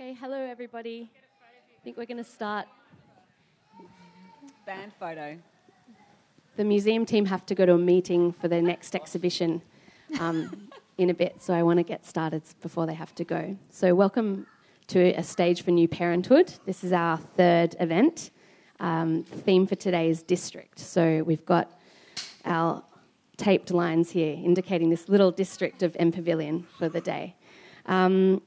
Okay, hello everybody. I think we're going to start. Band photo. The museum team have to go to a meeting for their next exhibition um, in a bit, so I want to get started before they have to go. So, welcome to a stage for new parenthood. This is our third event. Um, the theme for today is district. So, we've got our taped lines here indicating this little district of M Pavilion for the day. Um,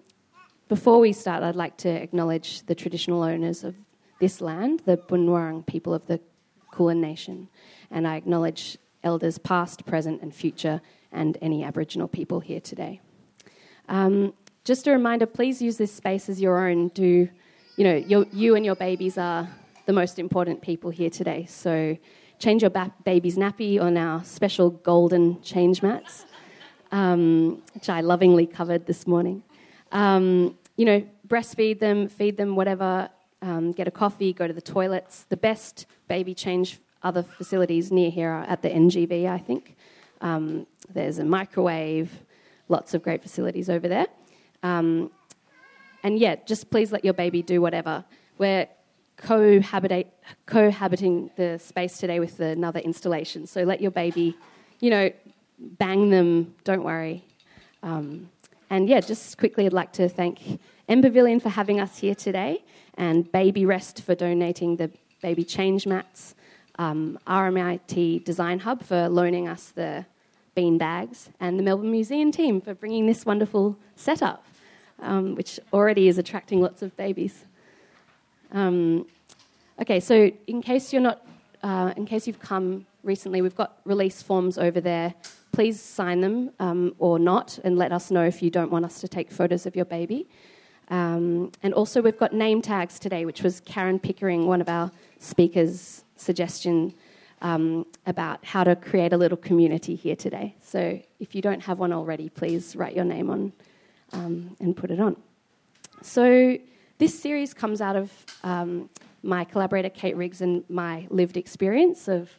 before we start, I'd like to acknowledge the traditional owners of this land, the Bunurong people of the Kulin Nation, and I acknowledge elders past, present, and future, and any Aboriginal people here today. Um, just a reminder, please use this space as your own. Do you know your, you and your babies are the most important people here today? So change your ba- baby's nappy on our special golden change mats, um, which I lovingly covered this morning. Um, you know, breastfeed them, feed them whatever, um, get a coffee, go to the toilets. The best baby change other facilities near here are at the NGV, I think. Um, there's a microwave, lots of great facilities over there. Um, and yeah, just please let your baby do whatever. We're cohabiting the space today with another installation, so let your baby, you know, bang them, don't worry. Um, and yeah, just quickly, I'd like to thank M Pavilion for having us here today, and Baby Rest for donating the baby change mats, um, RMIT Design Hub for loaning us the bean bags, and the Melbourne Museum team for bringing this wonderful setup, um, which already is attracting lots of babies. Um, okay, so in case you're not, uh, in case you've come recently, we've got release forms over there please sign them um, or not and let us know if you don't want us to take photos of your baby. Um, and also, we've got name tags today, which was Karen Pickering, one of our speakers' suggestion um, about how to create a little community here today. So, if you don't have one already, please write your name on um, and put it on. So, this series comes out of um, my collaborator Kate Riggs and my lived experience of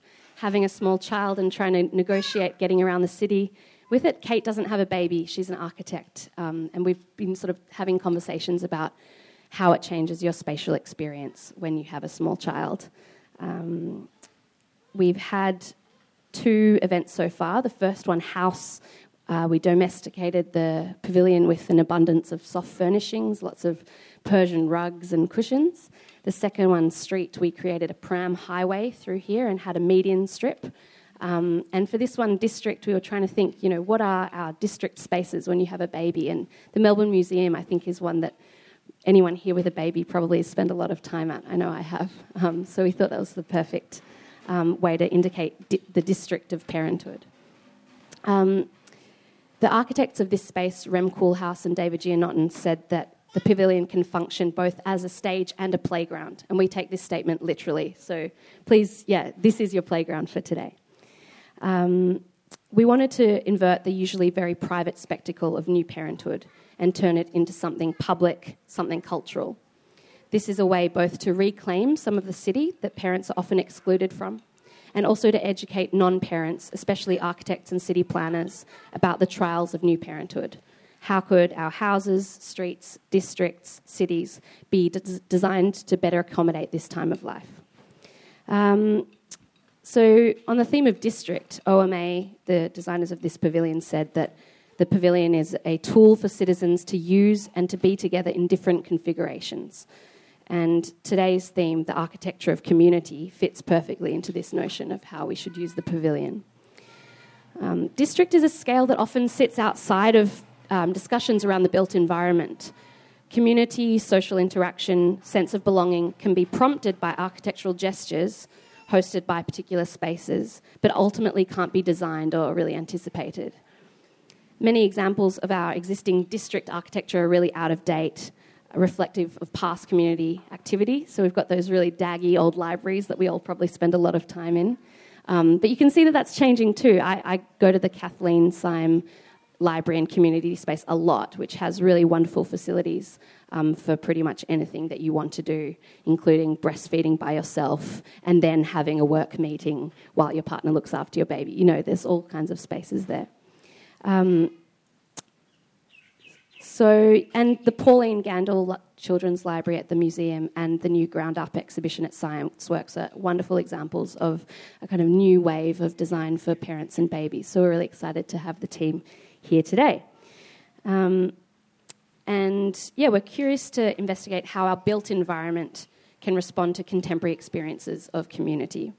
having a small child and trying to negotiate getting around the city with it. Kate doesn't have a baby, she's an architect, um, and we've been sort of having conversations about how it changes your spatial experience when you have a small child. Um, we've had two events so far. The first one, House, uh, we domesticated the pavilion with an abundance of soft furnishings, lots of Persian rugs and cushions. The second one, street, we created a pram highway through here and had a median strip. Um, and for this one district, we were trying to think, you know, what are our district spaces when you have a baby? And the Melbourne Museum, I think, is one that anyone here with a baby probably has spent a lot of time at. I know I have. Um, so we thought that was the perfect um, way to indicate di- the district of parenthood. Um, the architects of this space, Rem Koolhaas and David Gianotten, said that the pavilion can function both as a stage and a playground. And we take this statement literally. So please, yeah, this is your playground for today. Um, we wanted to invert the usually very private spectacle of new parenthood and turn it into something public, something cultural. This is a way both to reclaim some of the city that parents are often excluded from, and also to educate non parents, especially architects and city planners, about the trials of new parenthood how could our houses, streets, districts, cities be designed to better accommodate this time of life? Um, so, on the theme of district, OMA, the designers of this pavilion, said that the pavilion is a tool for citizens to use and to be together in different configurations. And today's theme, the architecture of community, fits perfectly into this notion of how we should use the pavilion. Um, district is a scale that often sits outside of um, discussions around the built environment. Community, social interaction, sense of belonging can be prompted by architectural gestures hosted by particular spaces, but ultimately can't be designed or really anticipated. Many examples of our existing district architecture are really out of date, reflective of past community activity. So we've got those really daggy old libraries that we all probably spend a lot of time in. Um, but you can see that that's changing too. I, I go to the Kathleen Syme library and community space a lot, which has really wonderful facilities um, for pretty much anything that you want to do, including breastfeeding by yourself and then having a work meeting while your partner looks after your baby. You know, there's all kinds of spaces there. Um, so, and the Pauline Gandel Children's Library at the museum and the new Ground Up exhibition at Science Works are wonderful examples of a kind of new wave of design for parents and babies. So, we're really excited to have the team here today. Um, and yeah, we're curious to investigate how our built environment can respond to contemporary experiences of community.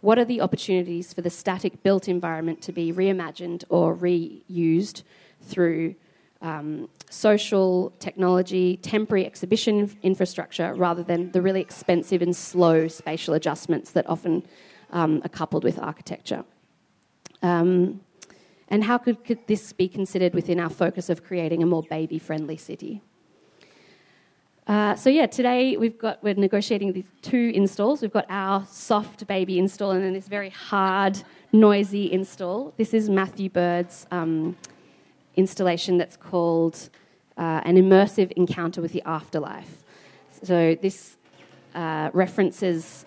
What are the opportunities for the static built environment to be reimagined or reused through um, social technology, temporary exhibition infrastructure, rather than the really expensive and slow spatial adjustments that often um, are coupled with architecture? Um, and how could, could this be considered within our focus of creating a more baby friendly city? Uh, so yeah, today we've got we're negotiating these two installs. We've got our soft baby install and then this very hard, noisy install. This is Matthew Bird's um, installation that's called uh, an immersive encounter with the afterlife. So this uh, references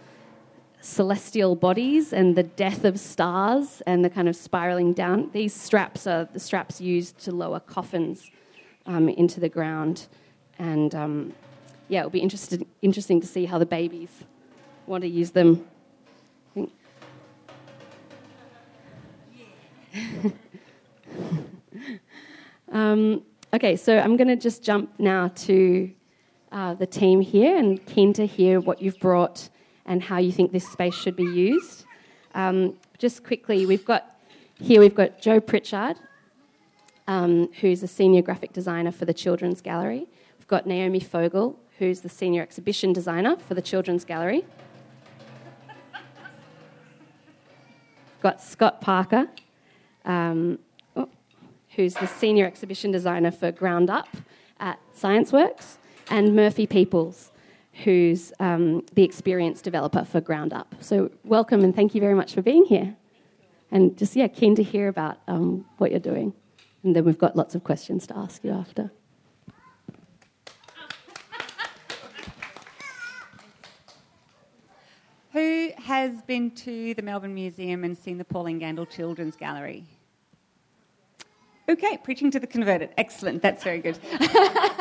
celestial bodies and the death of stars and the kind of spiraling down. These straps are the straps used to lower coffins um, into the ground and. Um, yeah, it'll be interested, interesting to see how the babies want to use them. um, okay, so I'm going to just jump now to uh, the team here and keen to hear what you've brought and how you think this space should be used. Um, just quickly, we've got here we've got Joe Pritchard, um, who's a senior graphic designer for the Children's Gallery. We've got Naomi Fogel, who's the senior exhibition designer for the Children's Gallery. Got Scott Parker, um, oh, who's the senior exhibition designer for Ground Up at ScienceWorks, and Murphy Peoples, who's um, the experience developer for Ground Up. So, welcome and thank you very much for being here. And just, yeah, keen to hear about um, what you're doing. And then we've got lots of questions to ask you after. Who has been to the Melbourne Museum and seen the Pauline Gandel Children's Gallery? Okay, preaching to the converted. Excellent, that's very good.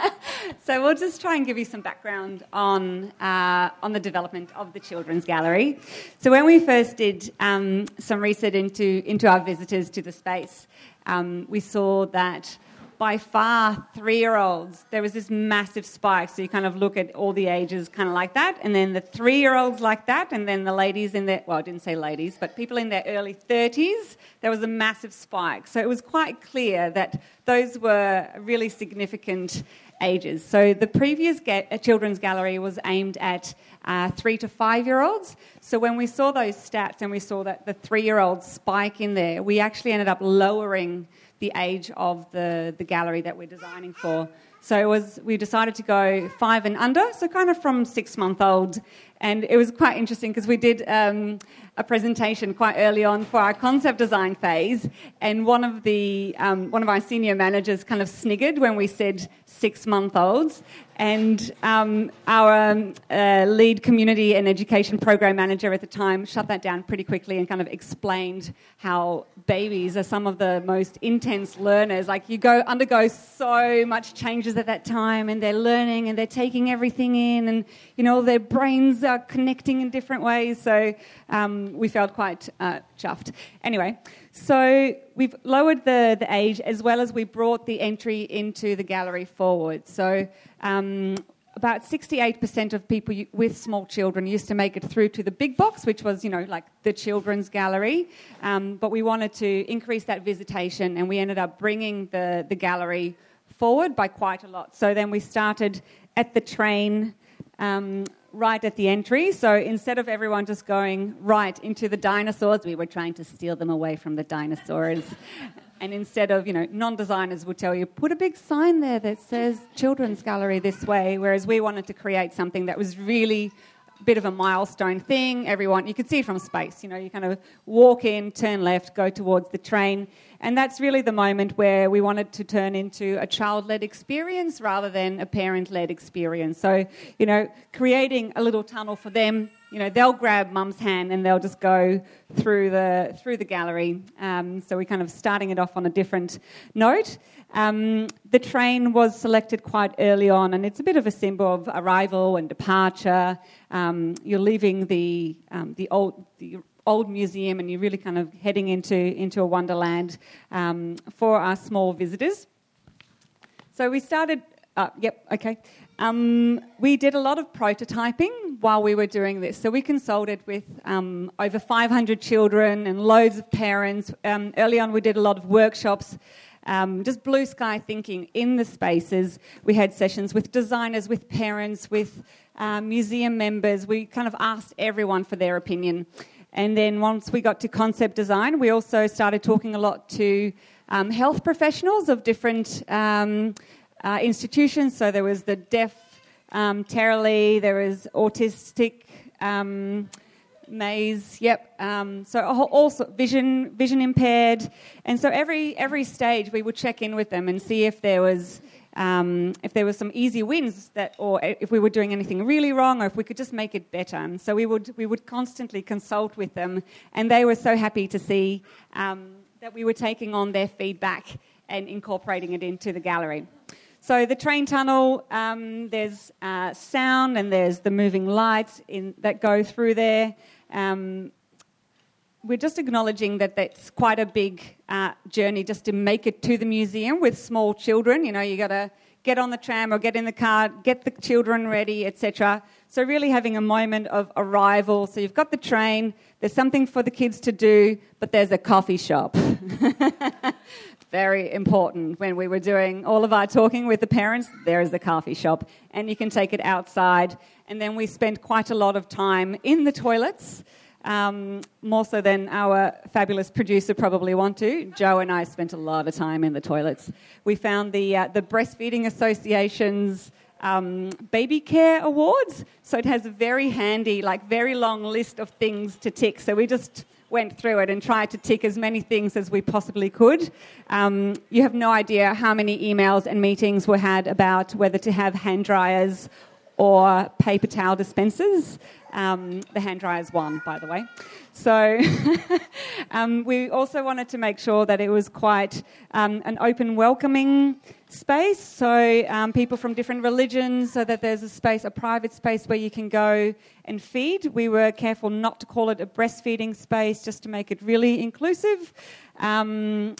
so we'll just try and give you some background on, uh, on the development of the Children's Gallery. So when we first did um, some research into, into our visitors to the space, um, we saw that by far three year olds, there was this massive spike. So you kind of look at all the ages kind of like that, and then the three year olds like that, and then the ladies in their, well, I didn't say ladies, but people in their early 30s, there was a massive spike. So it was quite clear that those were really significant ages. So the previous uh, children's gallery was aimed at uh, three to five year olds. So when we saw those stats and we saw that the three year olds spike in there, we actually ended up lowering the age of the, the gallery that we're designing for. So it was, we decided to go five and under, so kind of from six month old. And it was quite interesting because we did um, a presentation quite early on for our concept design phase, and one of the um, one of our senior managers kind of sniggered when we said six month olds, and um, our um, uh, lead community and education program manager at the time shut that down pretty quickly and kind of explained how babies are some of the most intense learners. Like you go undergo so much changes at that time, and they're learning and they're taking everything in, and you know their brains are connecting in different ways. So um, we felt quite uh, chuffed. Anyway, so we've lowered the, the age as well as we brought the entry into the gallery forward. So um, about 68% of people with small children used to make it through to the big box, which was, you know, like the children's gallery. Um, but we wanted to increase that visitation, and we ended up bringing the, the gallery forward by quite a lot. So then we started at the train um, right at the entry. So instead of everyone just going right into the dinosaurs, we were trying to steal them away from the dinosaurs. and instead of, you know, non designers would tell you, put a big sign there that says children's gallery this way, whereas we wanted to create something that was really bit of a milestone thing. Everyone, you could see it from space, you know, you kind of walk in, turn left, go towards the train. And that's really the moment where we wanted to turn into a child led experience rather than a parent led experience. So, you know, creating a little tunnel for them you know, they'll grab mum's hand and they'll just go through the through the gallery. Um, so we're kind of starting it off on a different note. Um, the train was selected quite early on, and it's a bit of a symbol of arrival and departure. Um, you're leaving the um, the old the old museum, and you're really kind of heading into into a wonderland um, for our small visitors. So we started. Uh, yep. Okay. Um, we did a lot of prototyping while we were doing this. So we consulted with um, over 500 children and loads of parents. Um, early on, we did a lot of workshops, um, just blue sky thinking in the spaces. We had sessions with designers, with parents, with uh, museum members. We kind of asked everyone for their opinion. And then once we got to concept design, we also started talking a lot to um, health professionals of different um, uh, institutions. So there was the deaf um, Lee, there was autistic um, maze, yep. Um, so also vision vision impaired, and so every every stage we would check in with them and see if there was. Um, if there was some easy wins that, or if we were doing anything really wrong, or if we could just make it better. And so we would we would constantly consult with them, and they were so happy to see um, that we were taking on their feedback and incorporating it into the gallery. So the train tunnel, um, there's uh, sound and there's the moving lights in, that go through there. Um, we're just acknowledging that that's quite a big uh, journey just to make it to the museum with small children. You know, you got to get on the tram or get in the car, get the children ready, etc. So really having a moment of arrival. So you've got the train, there's something for the kids to do, but there's a coffee shop. very important when we were doing all of our talking with the parents. There is the coffee shop, and you can take it outside. And then we spent quite a lot of time in the toilets, um, more so than our fabulous producer probably want to. Joe and I spent a lot of time in the toilets. We found the uh, the breastfeeding association's. Um, baby care awards. So it has a very handy, like very long list of things to tick. So we just went through it and tried to tick as many things as we possibly could. Um, you have no idea how many emails and meetings were had about whether to have hand dryers or paper towel dispensers. Um, the hand dryers won, by the way. So um, we also wanted to make sure that it was quite um, an open, welcoming space. So um, people from different religions, so that there's a space, a private space where you can go and feed. We were careful not to call it a breastfeeding space, just to make it really inclusive. Um,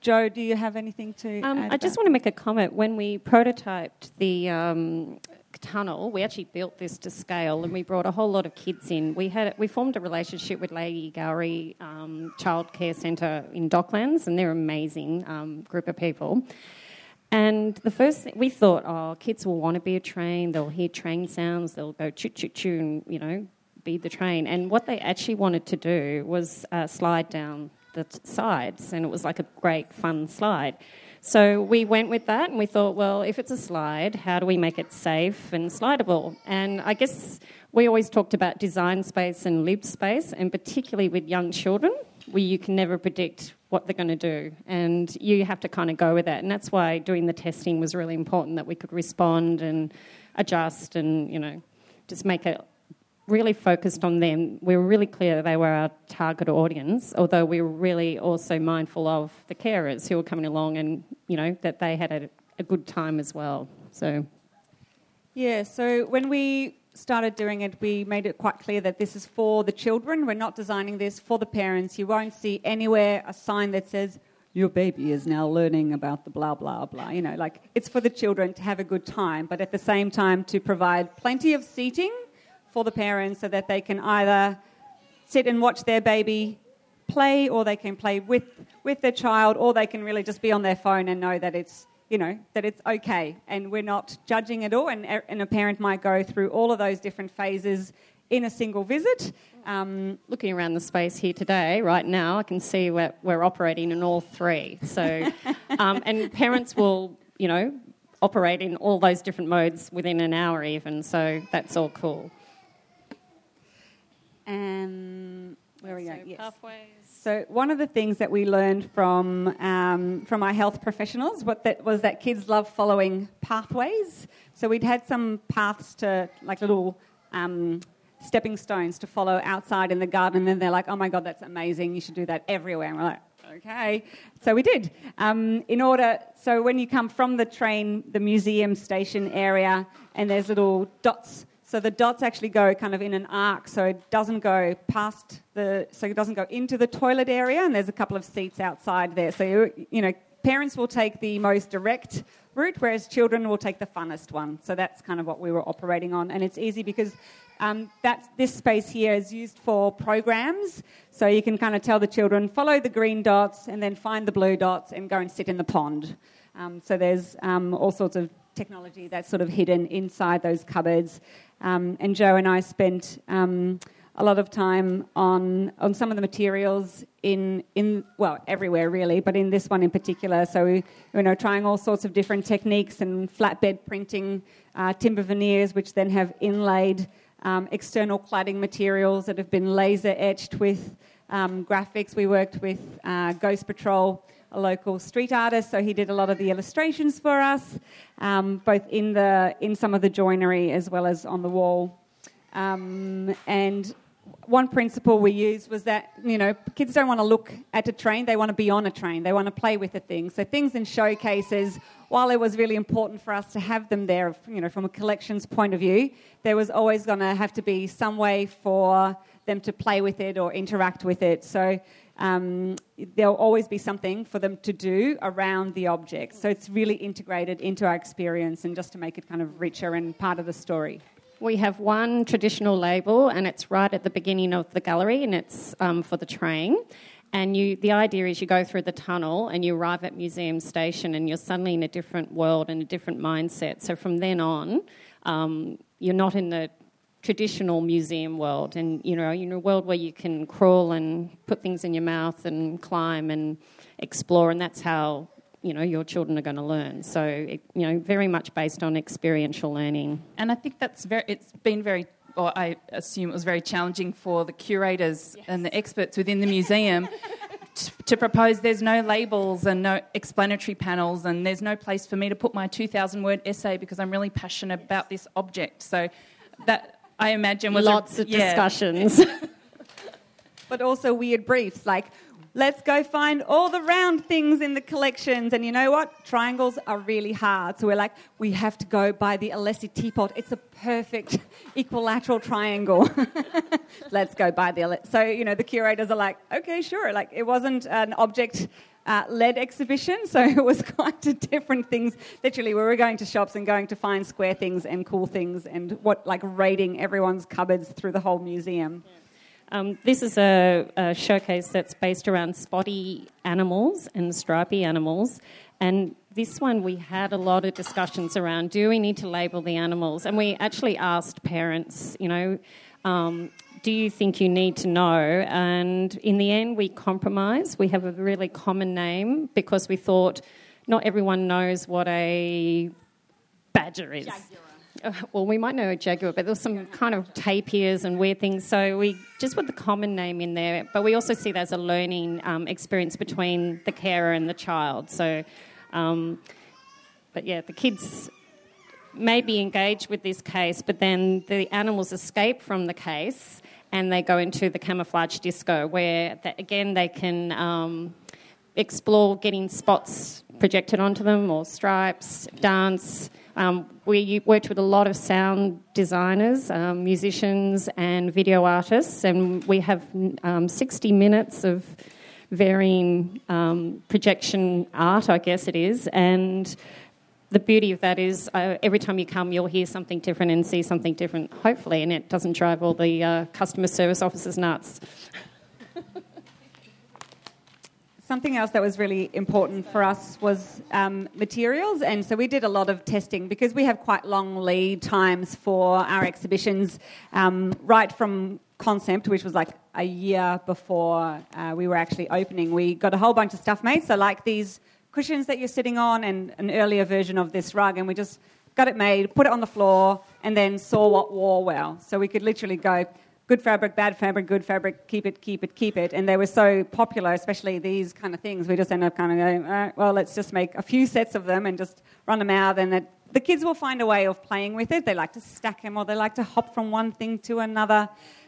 Joe, do you have anything to? Um, I just want to make a comment. When we prototyped the um, tunnel, we actually built this to scale, and we brought a whole lot of kids in. We had we formed a relationship with Lady Gowrie um, Childcare Centre in Docklands, and they're an amazing um, group of people. And the first thing we thought, oh, kids will want to be a train. They'll hear train sounds. They'll go choo choo choo, and you know, be the train. And what they actually wanted to do was uh, slide down the t- sides, and it was like a great fun slide. So we went with that and we thought, well, if it's a slide, how do we make it safe and slidable? And I guess we always talked about design space and live space, and particularly with young children, where you can never predict what they're going to do. And you have to kind of go with that. And that's why doing the testing was really important that we could respond and adjust and, you know, just make it really focused on them. We were really clear that they were our target audience, although we were really also mindful of the carers who were coming along and, you know, that they had a, a good time as well. So. Yeah, so when we started doing it, we made it quite clear that this is for the children. We're not designing this for the parents. You won't see anywhere a sign that says, your baby is now learning about the blah, blah, blah. You know, like it's for the children to have a good time, but at the same time to provide plenty of seating for the parents so that they can either sit and watch their baby play or they can play with, with their child or they can really just be on their phone and know that it's you know that it's okay and we're not judging at all and, and a parent might go through all of those different phases in a single visit um, looking around the space here today right now i can see we're, we're operating in all three so um, and parents will you know operate in all those different modes within an hour even so that's all cool um, where are we going? Yes. Pathways. So one of the things that we learned from um, from our health professionals that was that kids love following pathways. So we'd had some paths to like little um, stepping stones to follow outside in the garden. And then they're like, oh my God, that's amazing. You should do that everywhere. And we're like, okay. So we did. Um, in order, so when you come from the train, the museum station area, and there's little dots. So the dots actually go kind of in an arc, so it doesn't go past the, so it doesn't go into the toilet area, and there's a couple of seats outside there. So you, you know, parents will take the most direct route, whereas children will take the funnest one. So that's kind of what we were operating on, and it's easy because um, that this space here is used for programs, so you can kind of tell the children follow the green dots and then find the blue dots and go and sit in the pond. Um, so there's um, all sorts of technology that's sort of hidden inside those cupboards. Um, and Joe and I spent um, a lot of time on on some of the materials in in well everywhere really, but in this one in particular. So we you know trying all sorts of different techniques and flatbed printing, uh, timber veneers, which then have inlaid um, external cladding materials that have been laser etched with um, graphics. We worked with uh, Ghost Patrol, a local street artist, so he did a lot of the illustrations for us, um, both in the in some of the joinery as well as on the wall. Um, and one principle we used was that you know kids don't want to look at a train; they want to be on a train. They want to play with the thing. So things in showcases while it was really important for us to have them there, you know, from a collections point of view, there was always going to have to be some way for them to play with it or interact with it. So um, there'll always be something for them to do around the object. So it's really integrated into our experience and just to make it kind of richer and part of the story. We have one traditional label, and it's right at the beginning of the gallery, and it's um, for the train. And you, the idea is you go through the tunnel and you arrive at Museum Station and you're suddenly in a different world and a different mindset. So from then on, um, you're not in the traditional museum world and you know in a world where you can crawl and put things in your mouth and climb and explore and that's how you know your children are going to learn so it, you know very much based on experiential learning and i think that's very it's been very or I assume it was very challenging for the curators yes. and the experts within the museum to, to propose there's no labels and no explanatory panels, and there's no place for me to put my 2,000 word essay because I'm really passionate about this object. So that I imagine was lots a, of yeah. discussions. but also weird briefs like Let's go find all the round things in the collections. And you know what? Triangles are really hard. So we're like, we have to go by the Alessi teapot. It's a perfect equilateral triangle. Let's go by the Alessi. So, you know, the curators are like, okay, sure. Like, it wasn't an object uh, led exhibition, so it was quite a different things. Literally, we were going to shops and going to find square things and cool things and what, like, raiding everyone's cupboards through the whole museum. Yeah. Um, this is a, a, showcase that's based around spotty animals and stripy animals. And this one, we had a lot of discussions around do we need to label the animals? And we actually asked parents, you know, um, do you think you need to know? And in the end, we compromise. We have a really common name because we thought not everyone knows what a badger is. Uh, well, we might know a jaguar, but there's some kind of tapirs and weird things. So we just put the common name in there, but we also see that as a learning um, experience between the carer and the child. So, um, but yeah, the kids may be engaged with this case, but then the animals escape from the case and they go into the camouflage disco, where the, again they can um, explore getting spots projected onto them or stripes, dance. Um, we worked with a lot of sound designers, um, musicians, and video artists, and we have um, 60 minutes of varying um, projection art, I guess it is. And the beauty of that is uh, every time you come, you'll hear something different and see something different, hopefully, and it doesn't drive all the uh, customer service officers nuts. Something else that was really important for us was um, materials, and so we did a lot of testing because we have quite long lead times for our exhibitions, um, right from concept, which was like a year before uh, we were actually opening. We got a whole bunch of stuff made, so like these cushions that you're sitting on, and an earlier version of this rug, and we just got it made, put it on the floor, and then saw what wore well. So we could literally go good fabric, bad fabric, good fabric, keep it, keep it, keep it. And they were so popular, especially these kind of things. We just ended up kind of going, well, let's just make a few sets of them and just run them out. And the kids will find a way of playing with it. They like to stack them or they like to hop from one thing to another.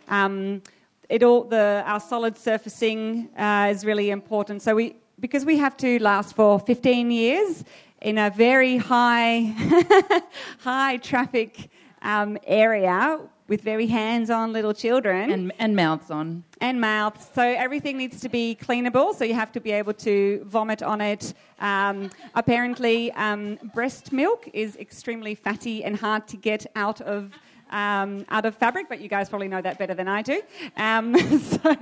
Um, it all, the, our solid surfacing uh, is really important. So we, because we have to last for 15 years in a very high, high traffic um, area with very hands-on little children And, and mouths on. and mouths. So everything needs to be cleanable. So you have to be able to vomit on it. Um, apparently, um, breast milk is extremely fatty and hard to get out of. Um, out of fabric, but you guys probably know that better than I do. Um, so,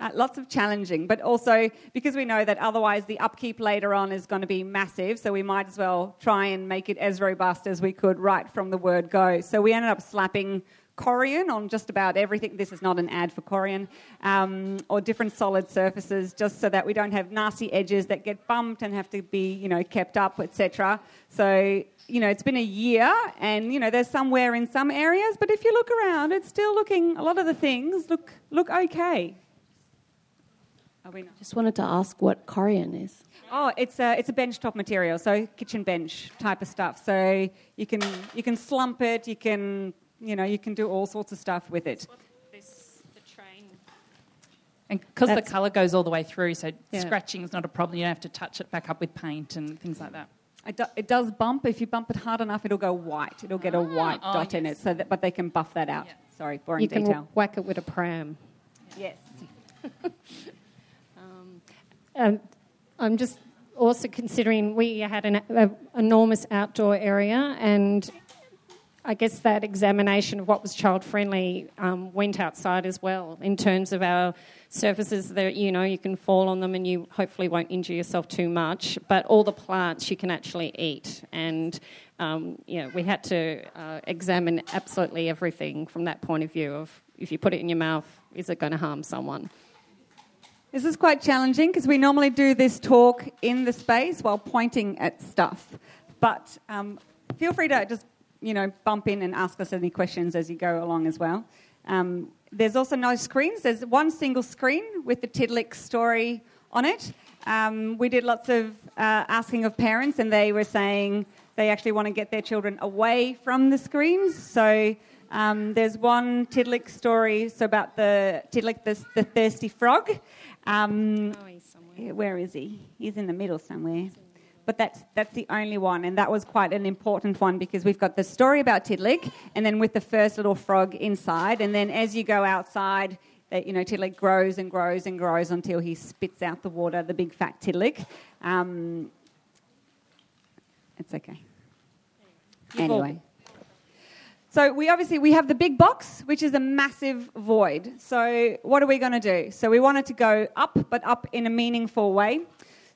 uh, lots of challenging, but also because we know that otherwise the upkeep later on is going to be massive, so we might as well try and make it as robust as we could right from the word go. So, we ended up slapping Corian on just about everything. This is not an ad for Corian, um, or different solid surfaces, just so that we don't have nasty edges that get bumped and have to be, you know, kept up, etc. So, you know, it's been a year, and you know, there's some wear in some areas, but if you look around, it's still looking. A lot of the things look look okay. Are we not? Just wanted to ask what Corian is. Oh, it's a it's a bench top material, so kitchen bench type of stuff. So you can you can slump it, you can you know you can do all sorts of stuff with it. This, the train. And because the colour goes all the way through, so Yeah. scratching is not a problem. You don't have to touch it back up with paint and things like that. It, do, it does bump. If you bump it hard enough, it'll go white. It'll get a white oh, dot in it. So that, but they can buff that out. Yeah. Sorry, boring You can whack it with a pram. Yes. Um, I'm just also considering we had an a, enormous outdoor area, and I guess that examination of what was child friendly um, went outside as well in terms of our surfaces that you know you can fall on them and you hopefully won't injure yourself too much. But all the plants you can actually eat, and um, you know we had to uh, examine absolutely everything from that point of view of if you put it in your mouth, is it going to harm someone? This is quite challenging because we normally do this talk in the space while pointing at stuff. But um, feel free to just, you know, bump in and ask us any questions as you go along as well. Um, there's also no screens. There's one single screen with the Tiddalik story on it. Um, we did lots of uh, asking of parents, and they were saying they actually want to get their children away from the screens. So um, there's one Tiddalik story, so about the Tiddalik, the, the thirsty frog. Um, Oh, he's somewhere. where is he? He's in the middle somewhere. But that's, that's the only one, and that was quite an important one because we've got the story about Tiddalik, and then with the first little frog inside, and then as you go outside, that you know Tiddalik grows and grows and grows until he spits out the water, the big fat Tiddalik. Um, it's okay. Anyway. So we obviously we have the big box, which is a massive void. So what are we going to do? So we want it to go up, but up in a meaningful way.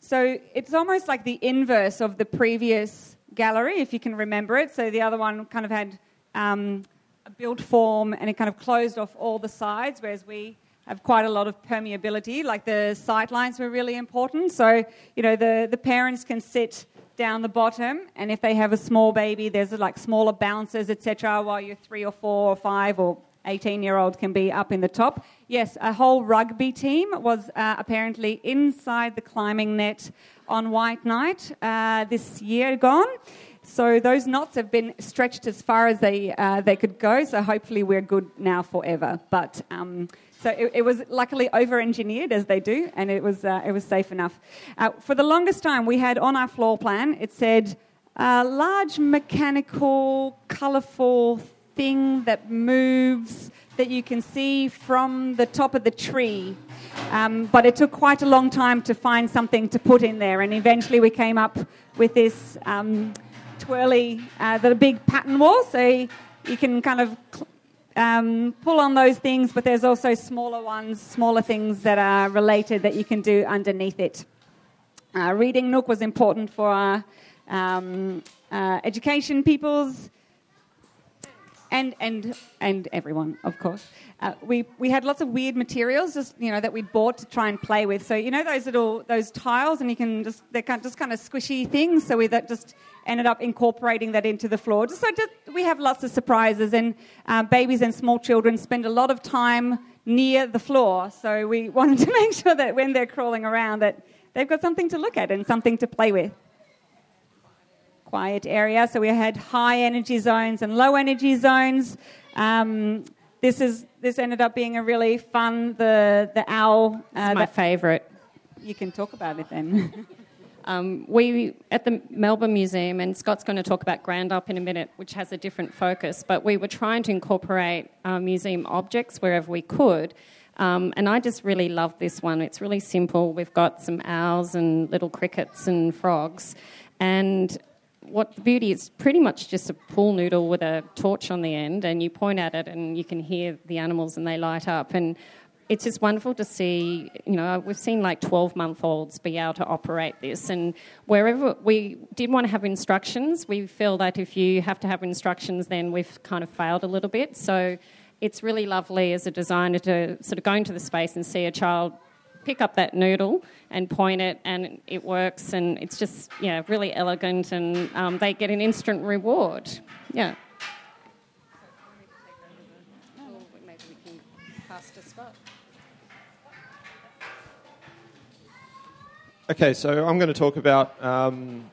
So it's almost like the inverse of the previous gallery, if you can remember it. So the other one kind of had um, a built form and it kind of closed off all the sides, whereas we have quite a lot of permeability. Like the sight lines were really important. So you know the the parents can sit down the bottom, and if they have a small baby, there's like smaller bounces, etc. While you're three or four or five or 18 year old can be up in the top. Yes, a whole rugby team was uh, apparently inside the climbing net on White Night uh, this year gone. So those knots have been stretched as far as they, uh, they could go. So hopefully we're good now forever. But um, so it, it was luckily over engineered as they do, and it was, uh, it was safe enough. Uh, for the longest time, we had on our floor plan, it said, uh, large mechanical, colourful thing that moves that you can see from the top of the tree. Um, but it took quite a long time to find something to put in there, and eventually we came up with this um, twirly, uh, the big pattern wall. So you can kind of um, pull on those things, but there's also smaller ones, smaller things that are related that you can do underneath it. Uh, reading Nook was important for our um, uh, education peoples and and and everyone, of course. Uh, we we had lots of weird materials, just you know, that we bought to try and play with. So you know those little those tiles, and you can just they're kind just kind of squishy things. So we that just ended up incorporating that into the floor. Just so just, we have lots of surprises, and uh, babies and small children spend a lot of time near the floor. So we wanted to make sure that when they're crawling around, that they've got something to look at and something to play with. Quiet area. So we had high energy zones and low energy zones. Um, this is this ended up being a really fun the the owl. Uh, my favourite. You can talk about it then. um, we at the Melbourne Museum, and Scott's going to talk about Ground Up in a minute, which has a different focus. But we were trying to incorporate uh, museum objects wherever we could. Um, and I just really love this one. It's really simple. We've got some owls and little crickets and frogs. And what the beauty is pretty much just a pool noodle with a torch on the end, and you point at it and you can hear the animals and they light up. And it's just wonderful to see, you know, we've seen like 12 month olds be able to operate this. And wherever we did want to have instructions, we feel that if you have to have instructions, then we've kind of failed a little bit. So it's really lovely as a designer to sort of go into the space and see a child pick up that noodle and point it, and it works, and it's just yeah really elegant, and um, they get an instant reward. Yeah. Okay, so I'm going to talk about um,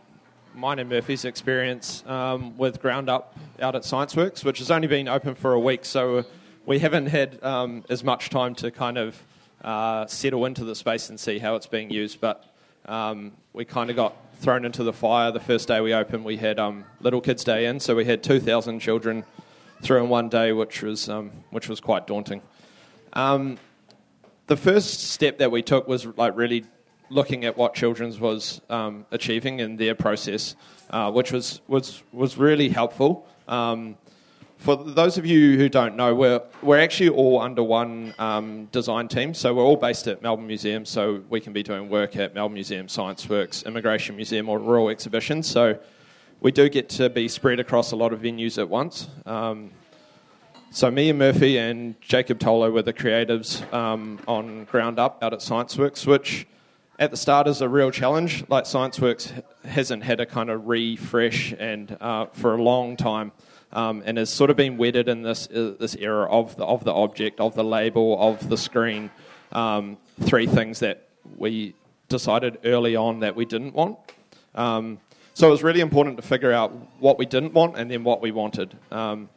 mine and Murphy's experience um, with Ground Up out at ScienceWorks, which has only been open for a week, so we haven't had um, as much time to kind of uh, settle into the space and see how it's being used. But um, we kind of got thrown into the fire the first day we opened. We had um, Little Kids Day in, so we had 2,000 children through in one day, which was um, which was quite daunting. Um, the first step that we took was like really looking at what Children's was um, achieving in their process, uh, which was was was really helpful. Um, for those of you who don't know, we're, we're actually all under one um, design team. So we're all based at Melbourne Museum, so we can be doing work at Melbourne Museum, Science Works, Immigration Museum, or Rural Exhibitions. So we do get to be spread across a lot of venues at once. Um, so me and Murphy and Jacob Tolo were the creatives um, on Ground Up out at ScienceWorks, which at the start is a real challenge. Like ScienceWorks hasn't had a kind of refresh and uh, for a long time um, and has sort of been wedded in this uh, this era of the of the object, of the label, of the screen. Um, three things that we decided early on that we didn't want. Um, so it was really important to figure out what we didn't want and then what we wanted. Um,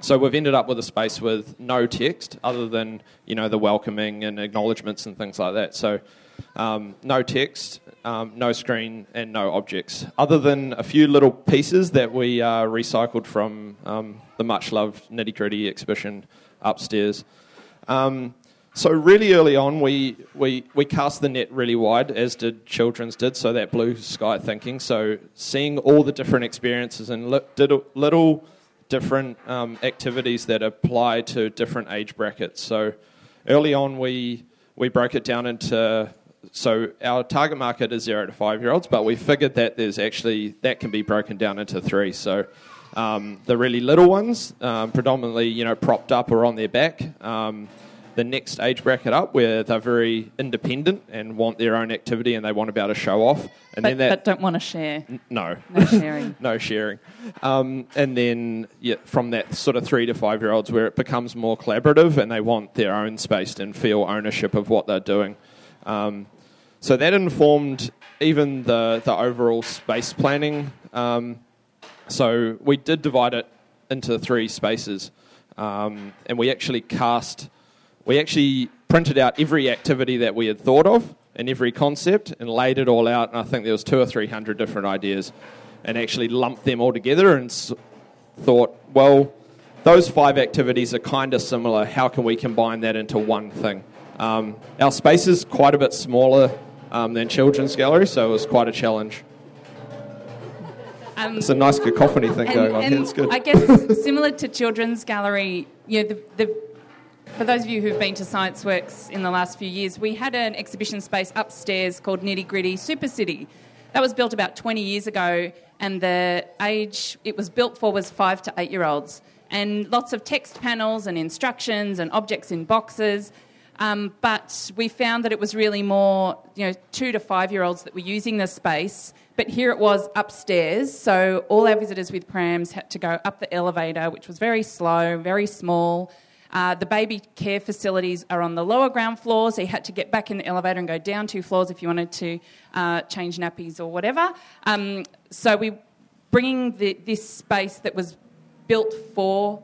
so we've ended up with a space with no text other than you know the welcoming and acknowledgements and things like that. So um, no text, um, no screen, and no objects, other than a few little pieces that we uh, recycled from um, the much loved Nitty Gritty exhibition upstairs. Um, so really early on, we, we, we cast the net really wide, as did Children's did, so that blue sky thinking. So seeing all the different experiences and li- little different um, activities that apply to different age brackets. So early on, we we broke it down into so our target market is zero to five year olds, but we figured that there's actually that can be broken down into three. So um, the really little ones, um, predominantly you know propped up or on their back. Um, the next age bracket up, where they're very independent and want their own activity and they want to be able to show off, and but, then that but don't want to share. N- no, no sharing, no sharing. Um, and then yeah, from that sort of three to five year olds, where it becomes more collaborative and they want their own space and feel ownership of what they're doing. Um, so that informed even the, the overall space planning. Um, so we did divide it into three spaces, um, and we actually cast, we actually printed out every activity that we had thought of and every concept and laid it all out. And I think there was two or three hundred different ideas, and actually lumped them all together and s- thought, well, those five activities are kind of similar. How can we combine that into one thing? Um, our space is quite a bit smaller um, than Children's Gallery, so it was quite a challenge. Um, it's a nice cacophony thing and, going on here. It's good. I guess similar to Children's Gallery, you know, the, the, for those of you who've been to ScienceWorks in the last few years, we had an exhibition space upstairs called Nitty Gritty Super City. That was built about 20 years ago, and the age it was built for was five to eight year olds. And lots of text panels and instructions and objects in boxes. Um, but we found that it was really more, you know, two to five year olds that were using the space. But here it was upstairs, so all our visitors with prams had to go up the elevator, which was very slow, very small. Uh, the baby care facilities are on the lower ground floor, so you had to get back in the elevator and go down two floors if you wanted to uh, change nappies or whatever. Um, so we bringing the, this space that was built for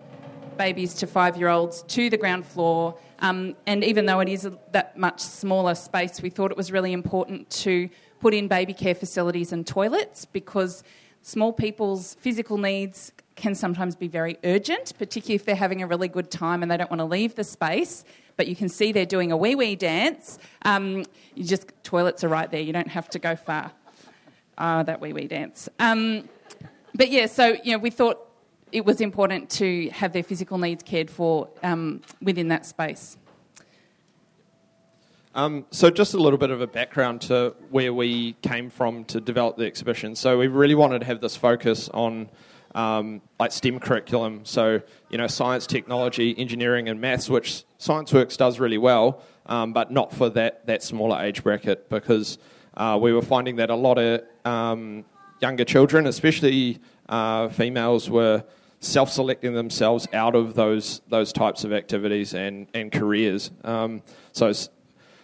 babies to five year olds to the ground floor. Um, and even though it is that much smaller space, we thought it was really important to put in baby care facilities and toilets because small people's physical needs can sometimes be very urgent, particularly if they're having a really good time and they don't want to leave the space. But you can see they're doing a wee wee dance. Um, you just toilets are right there. You don't have to go far. Ah, that wee wee dance. Um, but yeah, so you know, we thought it was important to have their physical needs cared for um, within that space. Um, so, just a little bit of a background to where we came from to develop the exhibition. So, we really wanted to have this focus on um, like STEM curriculum. So, you know, science, technology, engineering, and maths, which ScienceWorks does really well, um, but not for that, that smaller age bracket because uh, we were finding that a lot of um, younger children, especially uh, females, were self selecting themselves out of those, those types of activities and, and careers. Um, so,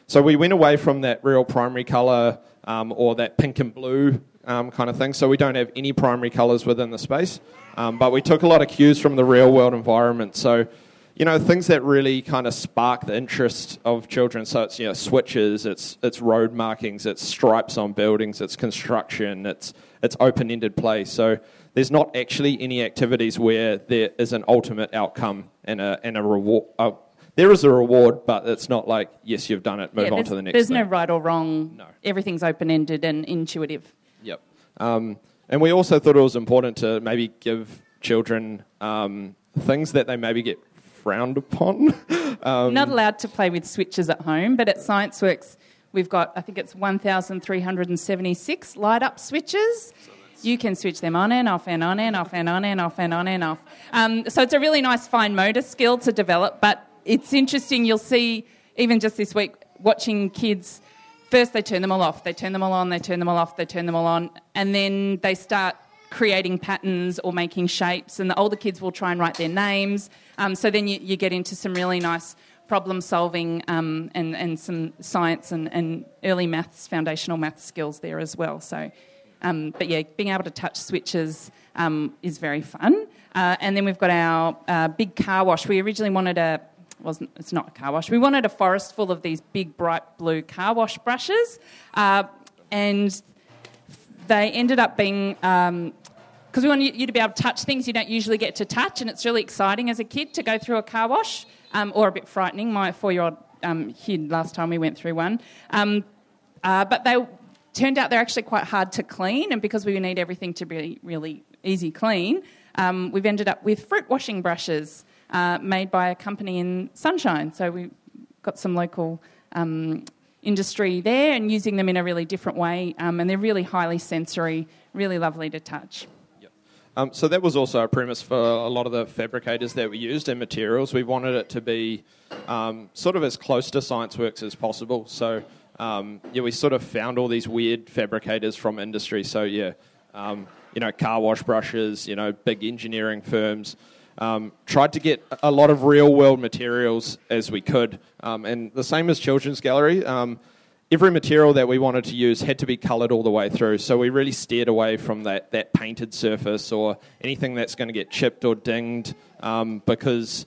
so we went away from that real primary colour um, or that pink and blue um, kind of thing. So we don't have any primary colours within the space, um, but we took a lot of cues from the real world environment. So, you know, things that really kind of spark the interest of children. So it's you know switches, it's it's road markings, it's stripes on buildings, it's construction, it's it's open ended play. So there's not actually any activities where there is an ultimate outcome and a and a reward. Uh, there is a reward, but it's not like yes, you've done it. Move yeah, on to the next. There's thing. no right or wrong. No. Everything's open ended and intuitive. Yep. Um, and we also thought it was important to maybe give children um, things that they maybe get frowned upon. um, Not allowed to play with switches at home, but at ScienceWorks, we've got, I think it's 1,376 light up switches. You can switch them on and off and on and off and on and off and on and off. Um, so it's a really nice fine motor skill to develop, but it's interesting. You'll see, even just this week, watching kids first they turn them all off, they turn them all on, they turn them all off, they turn them all on, and then they start creating patterns or making shapes. And the older kids will try and write their names. Um, so then you, you, get into some really nice problem solving um, and, and some science and, and, early maths, foundational maths skills there as well. So, um, but yeah, being able to touch switches um, is very fun. Uh, and then we've got our uh, big car wash. We originally wanted a wasn't it's not a car wash. We wanted a forest full of these big bright blue car wash brushes, uh, and they ended up being because um, we want you to be able to touch things you don't usually get to touch, and it's really exciting as a kid to go through a car wash, um, or a bit frightening. My four-year-old um, hid last time we went through one, um, uh, but they turned out they're actually quite hard to clean, and because we need everything to be really easy clean, um, we've ended up with fruit washing brushes uh, made by a company in Sunshine. So we got some local um, industry there and using them in a really different way. Um, and they're really highly sensory, really lovely to touch. Um, so that was also a premise for a lot of the fabricators that we used and materials. We wanted it to be um, sort of as close to ScienceWorks as possible. So um, yeah, we sort of found all these weird fabricators from industry. So yeah, um, you know, car wash brushes, you know, big engineering firms. Um, tried to get a lot of real world materials as we could. Um, and the same as Children's Gallery, um, every material that we wanted to use had to be coloured all the way through. So we really steered away from that, that painted surface or anything that's going to get chipped or dinged um, because.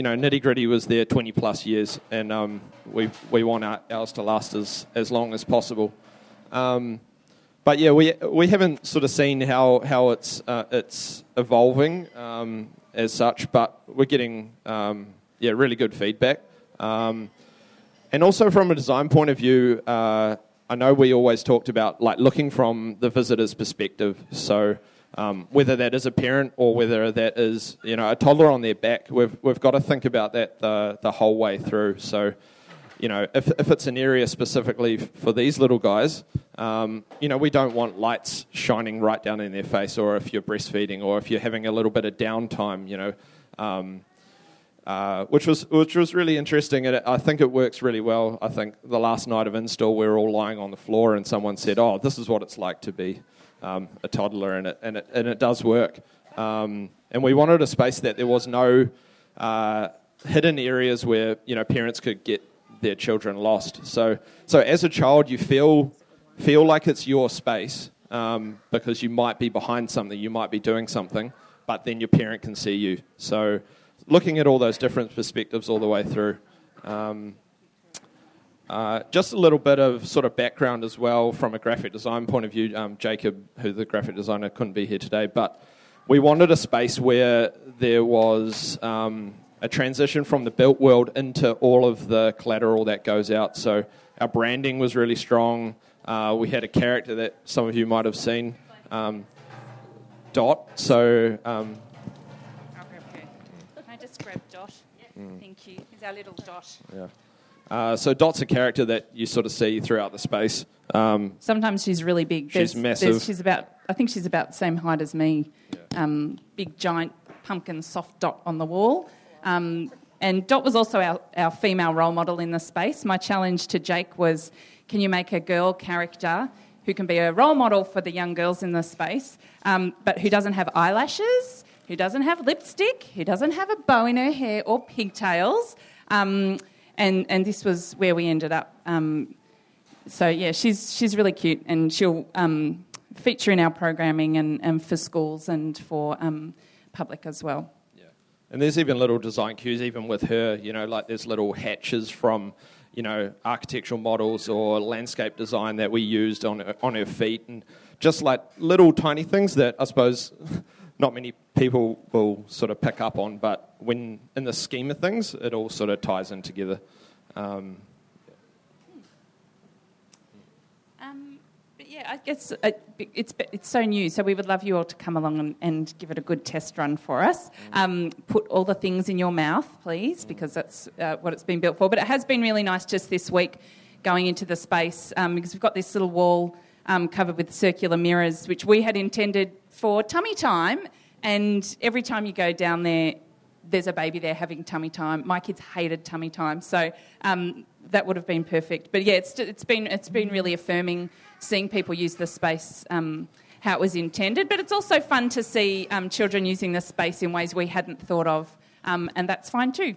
You know, nitty gritty was there 20 plus years, and um, we, we want our, ours to last as, as long as possible. Um, but yeah, we we haven't sort of seen how how it's uh, it's evolving um, as such, but we're getting um, yeah really good feedback. Um, and also from a design point of view, uh, I know we always talked about like looking from the visitor's perspective. So um, whether that is a parent or whether that is you know a toddler on their back, we've we've got to think about that the the whole way through. So you know, if, if it's an area specifically for these little guys, um, you know, we don't want lights shining right down in their face, or if you're breastfeeding, or if you're having a little bit of downtime, you know, um, uh, which was which was really interesting, and I think it works really well. I think the last night of install, we were all lying on the floor, and someone said, "Oh, this is what it's like to be um, a toddler," and it and it and it does work. Um, and we wanted a space that there was no uh, hidden areas where you know parents could get their children lost. So, so as a child, you feel feel like it's your space, um, because you might be behind something, you might be doing something, but then your parent can see you. So, looking at all those different perspectives all the way through. Um, uh, just a little bit of sort of background as well from a graphic design point of view. Um, Jacob, who the graphic designer, couldn't be here today, but we wanted a space where there was um, a transition from the built world into all of the collateral that goes out. So our branding was really strong. Uh, we had a character that some of you might have seen, um, Dot. So. Um, I'll grab her. Can I just grab Dot? Thank you. He's our little Dot. yeah. Uh, so Dot's a character that you sort of see throughout the space. Um, Sometimes she's really big. She's There's- massive. there's- she's about, I think she's about the same height as me. Um, big, giant pumpkin soft dot on the wall. Um, and Dot was also our, our female role model in the space. My challenge to Jake was can you make a girl character who can be a role model for the young girls in the space, um, but who doesn't have eyelashes, who doesn't have lipstick, who doesn't have a bow in her hair or pigtails? Um, and, and this was where we ended up. Um, so yeah, she's she's really cute, and she'll um, feature in our programming and, and for schools and for um, public as well. Yeah, And there's even little design cues, even with her, you know, like there's little hatches from, you know, architectural models or landscape design that we used on on her feet, and just like little tiny things that I suppose not many people will sort of pick up on, but when in the scheme of things, it all sort of ties in together. Um, Um, but yeah, I guess it, it's it's so new, so we would love you all to come along and, and give it a good test run for us. Um, put all the things in your mouth, please, because that's uh, what it's been built for. But it has been really nice just this week going into the space um, because we've got this little wall um, covered with circular mirrors, which we had intended for tummy time. And every time you go down there, there's a baby there having tummy time. My kids hated tummy time, so um, that would have been perfect. But yeah, it's, it's been it's been really affirming seeing people use the space um, how it was intended. But it's also fun to see um, children using the space in ways we hadn't thought of, um, and that's fine too.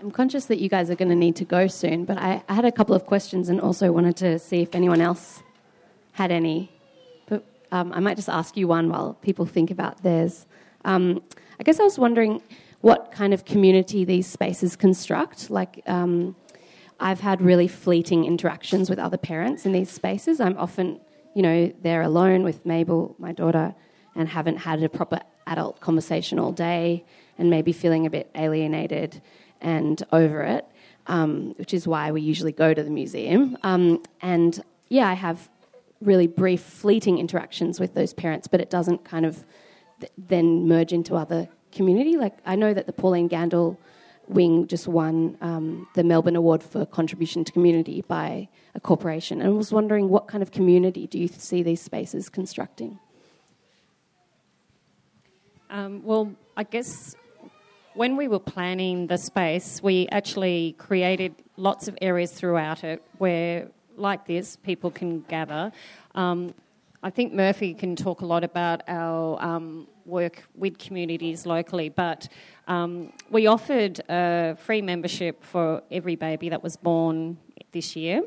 I'm conscious that you guys are going to need to go soon, but I, I had a couple of questions and also wanted to see if anyone else had any. But um, I might just ask you one while people think about theirs. Um, I guess I was wondering what kind of community these spaces construct. Like, um, I've had really fleeting interactions with other parents in these spaces. I'm often, you know, there alone with Mabel, my daughter, and haven't had a proper adult conversation all day and maybe feeling a bit alienated and over it, um, which is why we usually go to the museum. Um, and yeah, I have really brief, fleeting interactions with those parents, but it doesn't kind of th- then merge into other community. Like I know that the Pauline Gandel wing just won um, the Melbourne Award for contribution to community by a corporation, and I was wondering what kind of community do you see these spaces constructing? Um, well, I guess when we were planning the space, we actually created lots of areas throughout it where, like this, people can gather. Um, I think Murphy can talk a lot about our um, work with communities locally, but um, we offered a free membership for every baby that was born this year,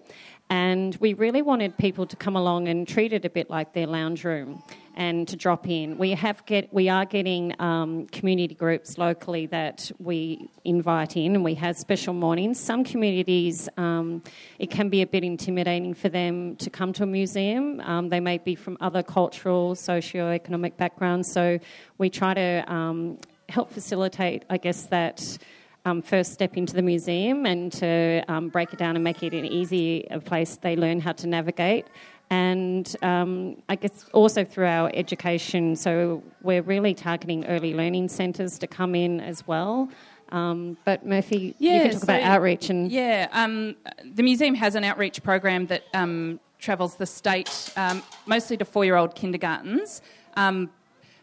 and we really wanted people to come along and treat it a bit like their lounge room and to drop in. We have get we are getting um, community groups locally that we invite in, and we have special mornings. Some communities um, it can be a bit intimidating for them to come to a museum. Um, they may be from other cultural, socio-economic backgrounds, so we try to um, help facilitate, I guess, that. Um, first step into the museum and to um, break it down and make it an easy place they learn how to navigate and um, I guess also through our education. So we're really targeting early learning centres to come in as well. Um, but Murphy, you can talk so- about outreach and yeah, um, the museum has an outreach program that um, travels the state, um, mostly to four-year-old kindergartens. Um,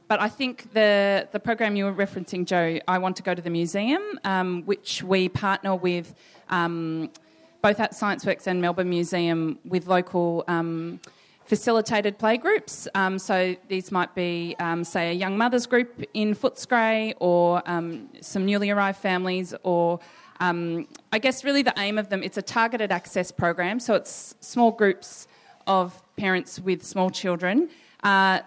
but I think the the program you were referencing, Joe, I want to go to the museum, um, which we partner with. Both at ScienceWorks and Melbourne Museum with local um, facilitated playgroups. Um, so these might be, um, say, a young mothers group in Footscray or um, some newly arrived families or Um, I guess really the aim of them, it's a targeted access program, so it's small groups of parents with small children. Uh,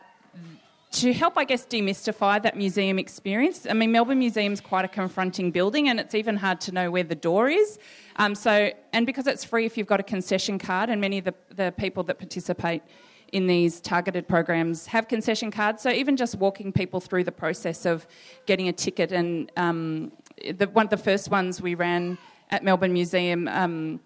to help, I guess, demystify that museum experience. I mean, Melbourne Museum is quite a confronting building, and it's even hard to know where the door is. Um, so, and because it's free if you've got a concession card, and many of the, the people that participate in these targeted programs have concession cards. So even just walking people through the process of getting a ticket, and um, the, one of the first ones we ran at Melbourne Museum. Um,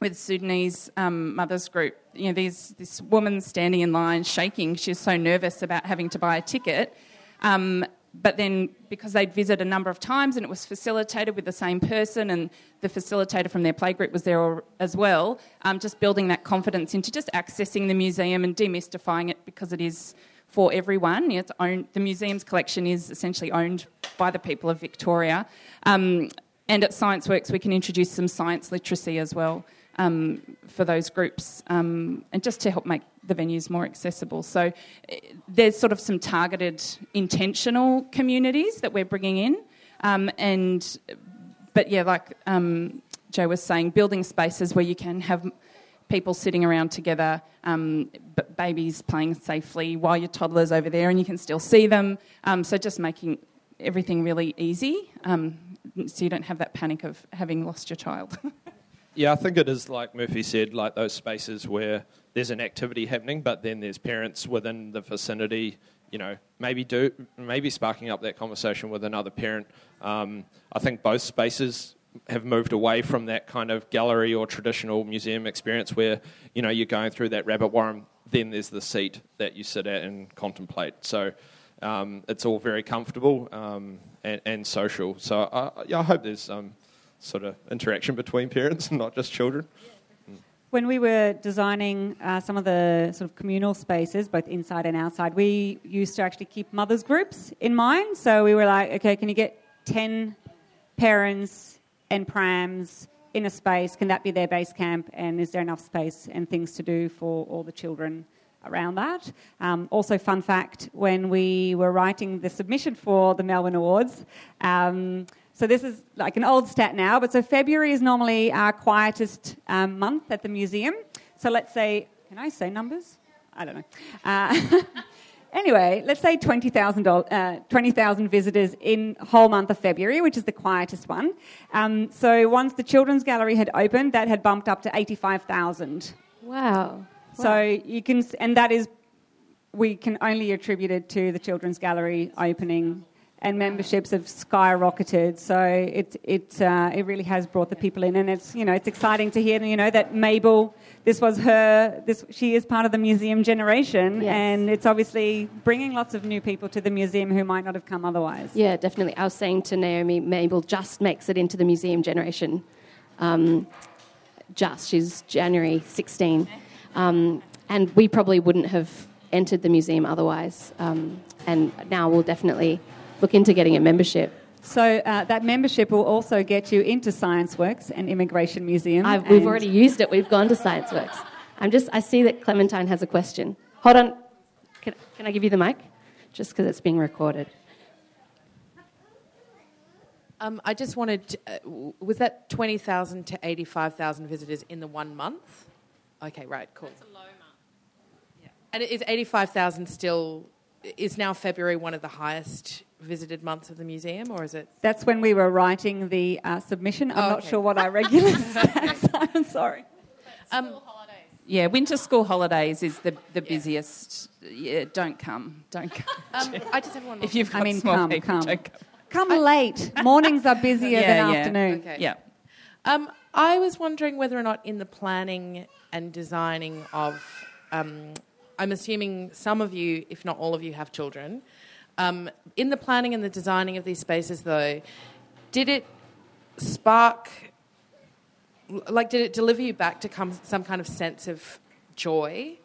with Sudanese um, mothers group. You know, there's this woman standing in line shaking. She's so nervous about having to buy a ticket. Um, but then, because they'd visit a number of times and it was facilitated with the same person, and the facilitator from their playgroup was there as well, um, just building that confidence into just accessing the museum and demystifying it because it is for everyone. It's owned, the museum's collection is essentially owned by the people of Victoria. Um, and at ScienceWorks, we can introduce some science literacy as well for those groups um, and just to help make the venues more accessible. So eh, there's sort of some targeted intentional communities that we're bringing in. Um, and but yeah, like um, Joe was saying, building spaces where you can have people sitting around together, um, babies playing safely while your toddler's over there and you can still see them. Um, so just making everything really easy um, so you don't have that panic of having lost your child. Yeah, I think it is like Murphy said, like those spaces where there's an activity happening, but then there's parents within the vicinity. You know, maybe do maybe sparking up that conversation with another parent. Um, I think both spaces have moved away from that kind of gallery or traditional museum experience where you know you're going through that rabbit warren. Then there's the seat that you sit at and contemplate. So. Um, it's all very comfortable um, and, and, social. So I, I hope there's um, sort of interaction between parents and not just children. When we were designing uh, some of the sort of communal spaces, both inside and outside, we used to actually keep mothers' groups in mind. So we were like, okay, can you get 10 parents and prams in a space? Can that be their base camp? And is there enough space and things to do for all the children? around that. Um, also, fun fact when we were writing the submission for the Melbourne Awards, um, so this is like an old stat now, but so February is normally our quietest um, month at the museum. So let's say, can I say numbers? I don't know. Uh, anyway, let's say 20,000 uh, 20, visitors in whole month of February, which is the quietest one. Um, so once the Children's Gallery had opened, that had bumped up to 85,000. Wow. So wow. you can, and that is, we can only attribute it to the Children's Gallery opening and memberships have skyrocketed. So it it uh, it really has brought the people in, and it's you know it's exciting to hear you know that Mabel, this was her, this she is part of the museum generation, yes. and it's obviously bringing lots of new people to the museum who might not have come otherwise. Yeah, definitely. I was saying to Naomi, Mabel just makes it into the museum generation. Um, just she's January 16, um, and we probably wouldn't have entered the museum otherwise. Um, and now we'll definitely look into getting a membership. So uh, that membership will also get you into ScienceWorks and Immigration Museum. I've, we've already used it. We've gone to ScienceWorks. I'm just. I see that Clementine has a question. Hold on. Can, can I give you the mic? Just because it's being recorded. Um, I just wanted. To, uh, was that twenty thousand to eighty-five thousand visitors in the one month? Okay, right, cool. It's a low month. Yeah. And is eighty-five thousand still? Is now February one of the highest visited months of the museum, or is it? That's when we were writing the uh, submission. I'm oh, not sure what our regular stats are. I'm sorry. Um, yeah, winter school holidays is the, the yeah. busiest. Yeah, don't come. Don't come. Um, I just have one. If you've got I mean, small come, people, come. come. Come I, late. Mornings are busier yeah, than yeah. afternoon. Okay. Yeah. Um, I was wondering whether or not in the planning and designing of, um, I'm assuming some of you, if not all of you, have children. Um, in the planning and the designing of these spaces, though, did it spark, like, did it deliver you back to come, some kind of sense of joy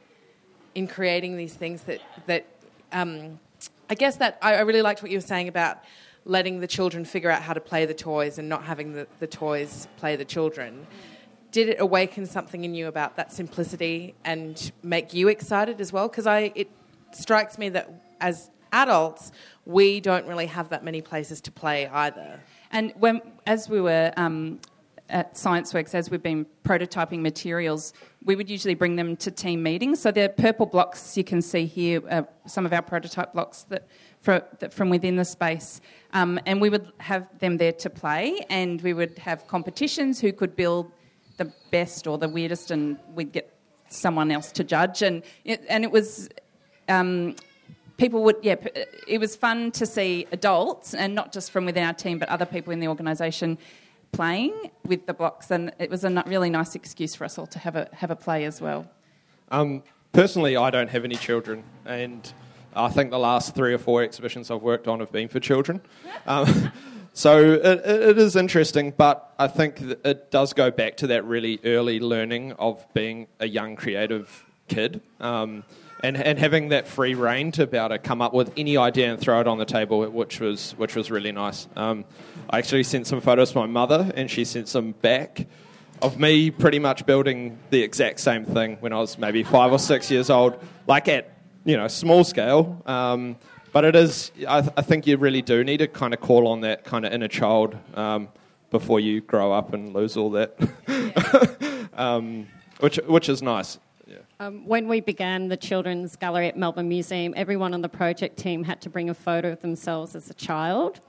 in creating these things that, that um, I guess that I, I really liked what you were saying about letting the children figure out how to play the toys and not having the, the toys play the children. Did it awaken something in you about that simplicity and make you excited as well? Because I it strikes me that as adults, we don't really have that many places to play either. And when, as we were um, at ScienceWorks, as we've been prototyping materials, we would usually bring them to team meetings. So the purple blocks you can see here, uh, some of our prototype blocks that, for, that from within the space, um, and we would have them there to play, and we would have competitions who could build the best or the weirdest, and we'd get someone else to judge, and it, and it was. Um, people would, yeah, it was fun to see adults, and not just from within our team, but other people in the organisation playing with the blocks, and it was a really nice excuse for us all to have a have a play as well. Um, personally, I don't have any children, and I think the last three or four exhibitions I've worked on have been for children. Um, so it, it is interesting, but I think it does go back to that really early learning of being a young creative kid. Um, and, and having that free reign to be able to come up with any idea and throw it on the table, which was which was really nice. Um, I actually sent some photos to my mother, and she sent some back of me pretty much building the exact same thing when I was maybe five or six years old, like at you know small scale. Um, but it is, I, th- I, think you really do need to kind of call on that kind of inner child um, before you grow up and lose all that, um, which which is nice. Um, when we began the Children's Gallery at Melbourne Museum, everyone on the project team had to bring a photo of themselves as a child.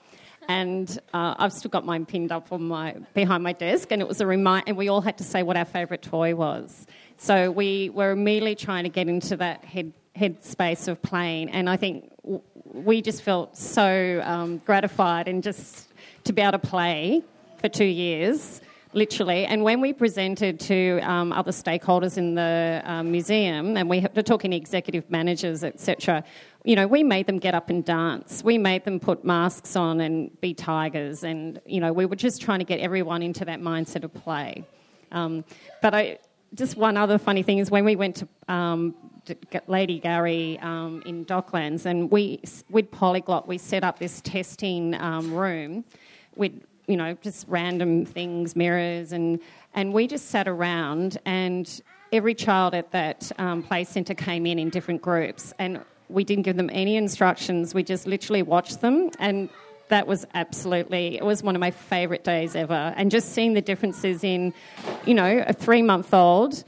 And uh, I've still got mine pinned up on my behind my desk, and it was a reminder. And we all had to say what our favourite toy was. So we were immediately trying to get into that head head space of playing, and I think w- we just felt so um, gratified and just to be able to play for two years literally. And when we presented to um, other stakeholders in the um, museum, and we were talking executive managers, etc., you know, we made them get up and dance. We made them put masks on and be tigers, and you know, we were just trying to get everyone into that mindset of play. Um, but I, just one other funny thing is when we went to um, Lady Gowrie um, in Docklands, and we with Polyglot, we set up this testing um, room. We'd you know, just random things, mirrors, and, and we just sat around and every child at that um, play centre came in in different groups and we didn't give them any instructions. We just literally watched them and that was absolutely it was one of my favourite days ever and just seeing the differences in you know a three month old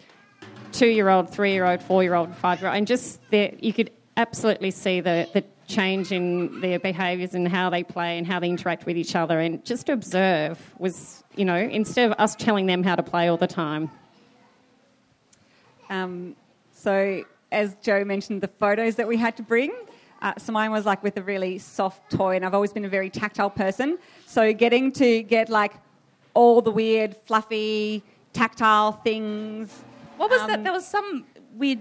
two year old three year old four year old five year old and just the, you could absolutely see the, the change in their behaviours and how they play and how they interact with each other. And just to observe was, you know, instead of us telling them how to play all the time. Um, so, as Joe mentioned, the photos that we had to bring. Uh, so mine was like with a really soft toy, and I've always been a very tactile person. So getting to get like all the weird, fluffy, tactile things. What was um, that? There was some weird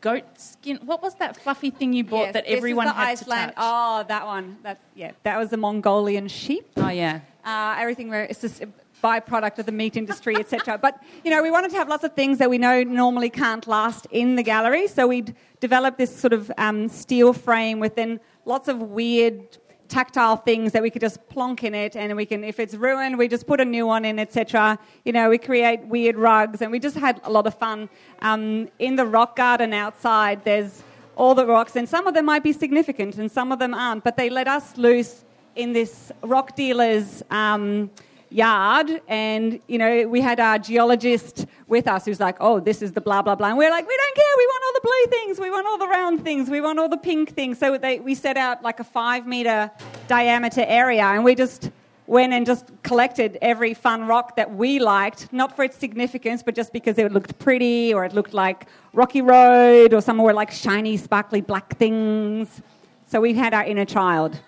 goat skin. What was that fluffy thing you bought yes, that everyone had Iceland. to touch? Oh, that one. That's yeah. That was the Mongolian sheep. Oh yeah. Uh, everything where it's just a byproduct of the meat industry, etc. but you know, we wanted to have lots of things that we know normally can't last in the gallery, so we developed this sort of um, steel frame with then lots of weird tactile things that we could just plonk in it and we can if it's ruined we just put a new one in etc you know we create weird rugs and we just had a lot of fun. Um, in the rock garden outside there's all the rocks and some of them might be significant and some of them aren't but they let us loose in this rock dealer's um, yard and you know we had our geologist with us who's like oh this is the blah blah blah. And we're like we don't care. We want all the blue things. We want all the round things. We want all the pink things. So they, we set out like a five meter diameter area and we just went and just collected every fun rock that we liked not for its significance but just because it looked pretty or it looked like rocky road or some somewhere like shiny sparkly black things. So we had our inner child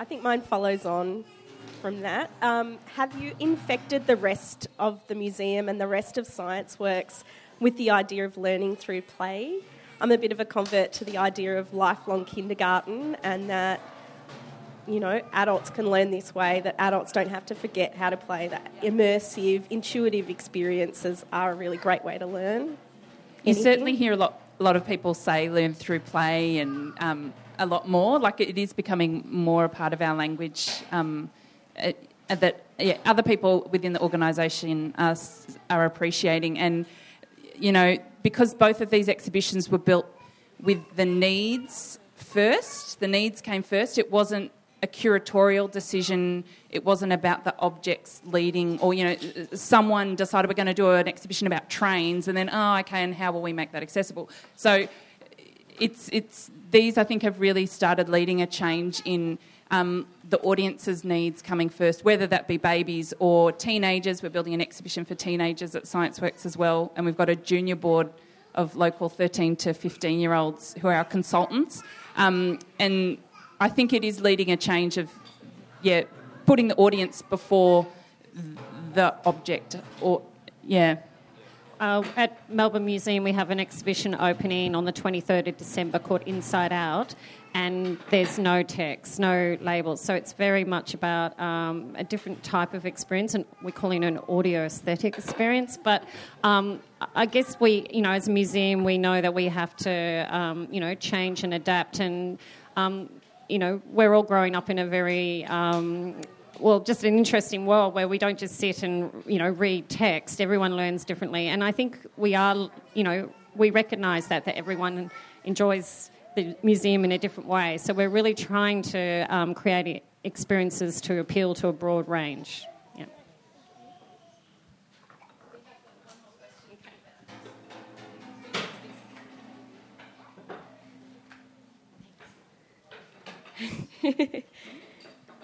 I think mine follows on from that. Um, have you infected the rest of the museum and the rest of science works with the idea of learning through play? I'm a bit of a convert to the idea of lifelong kindergarten and that you know adults can learn this way that adults don't have to forget how to play that immersive intuitive experiences are a really great way to learn you certainly hear a lot, a lot of people say learn through play and um, a lot more. Like it is becoming more a part of our language. Um, it, that yeah, other people within the organisation are, are appreciating, and you know because both of these exhibitions were built with the needs first. The needs came first. It wasn't a curatorial decision. It wasn't about the objects leading, or you know, someone decided we're going to do an exhibition about trains, and then oh, okay, and how will we make that accessible? So, it's it's these I think have really started leading a change in. Um, the audience's needs coming first, whether that be babies or teenagers. We're building an exhibition for teenagers at ScienceWorks as well, and we've got a junior board of local 13 to 15 year olds who are our consultants. Um, and I think it is leading a change of, yeah, putting the audience before the object. Or yeah. Uh, at Melbourne Museum, we have an exhibition opening on the 23rd of December called Inside Out, and there's no text, no labels. So it's very much about um, a different type of experience, and we're calling it an audio aesthetic experience. But um, I guess we, you know, as a museum, we know that we have to, um, you know, change and adapt and um, you know, we're all growing up in a very um, well, just an interesting world where we don't just sit and you know read text. Everyone learns differently, and I think we are, you know, we recognise that that everyone enjoys the museum in a different way. So we're really trying to um, create experiences to appeal to a broad range.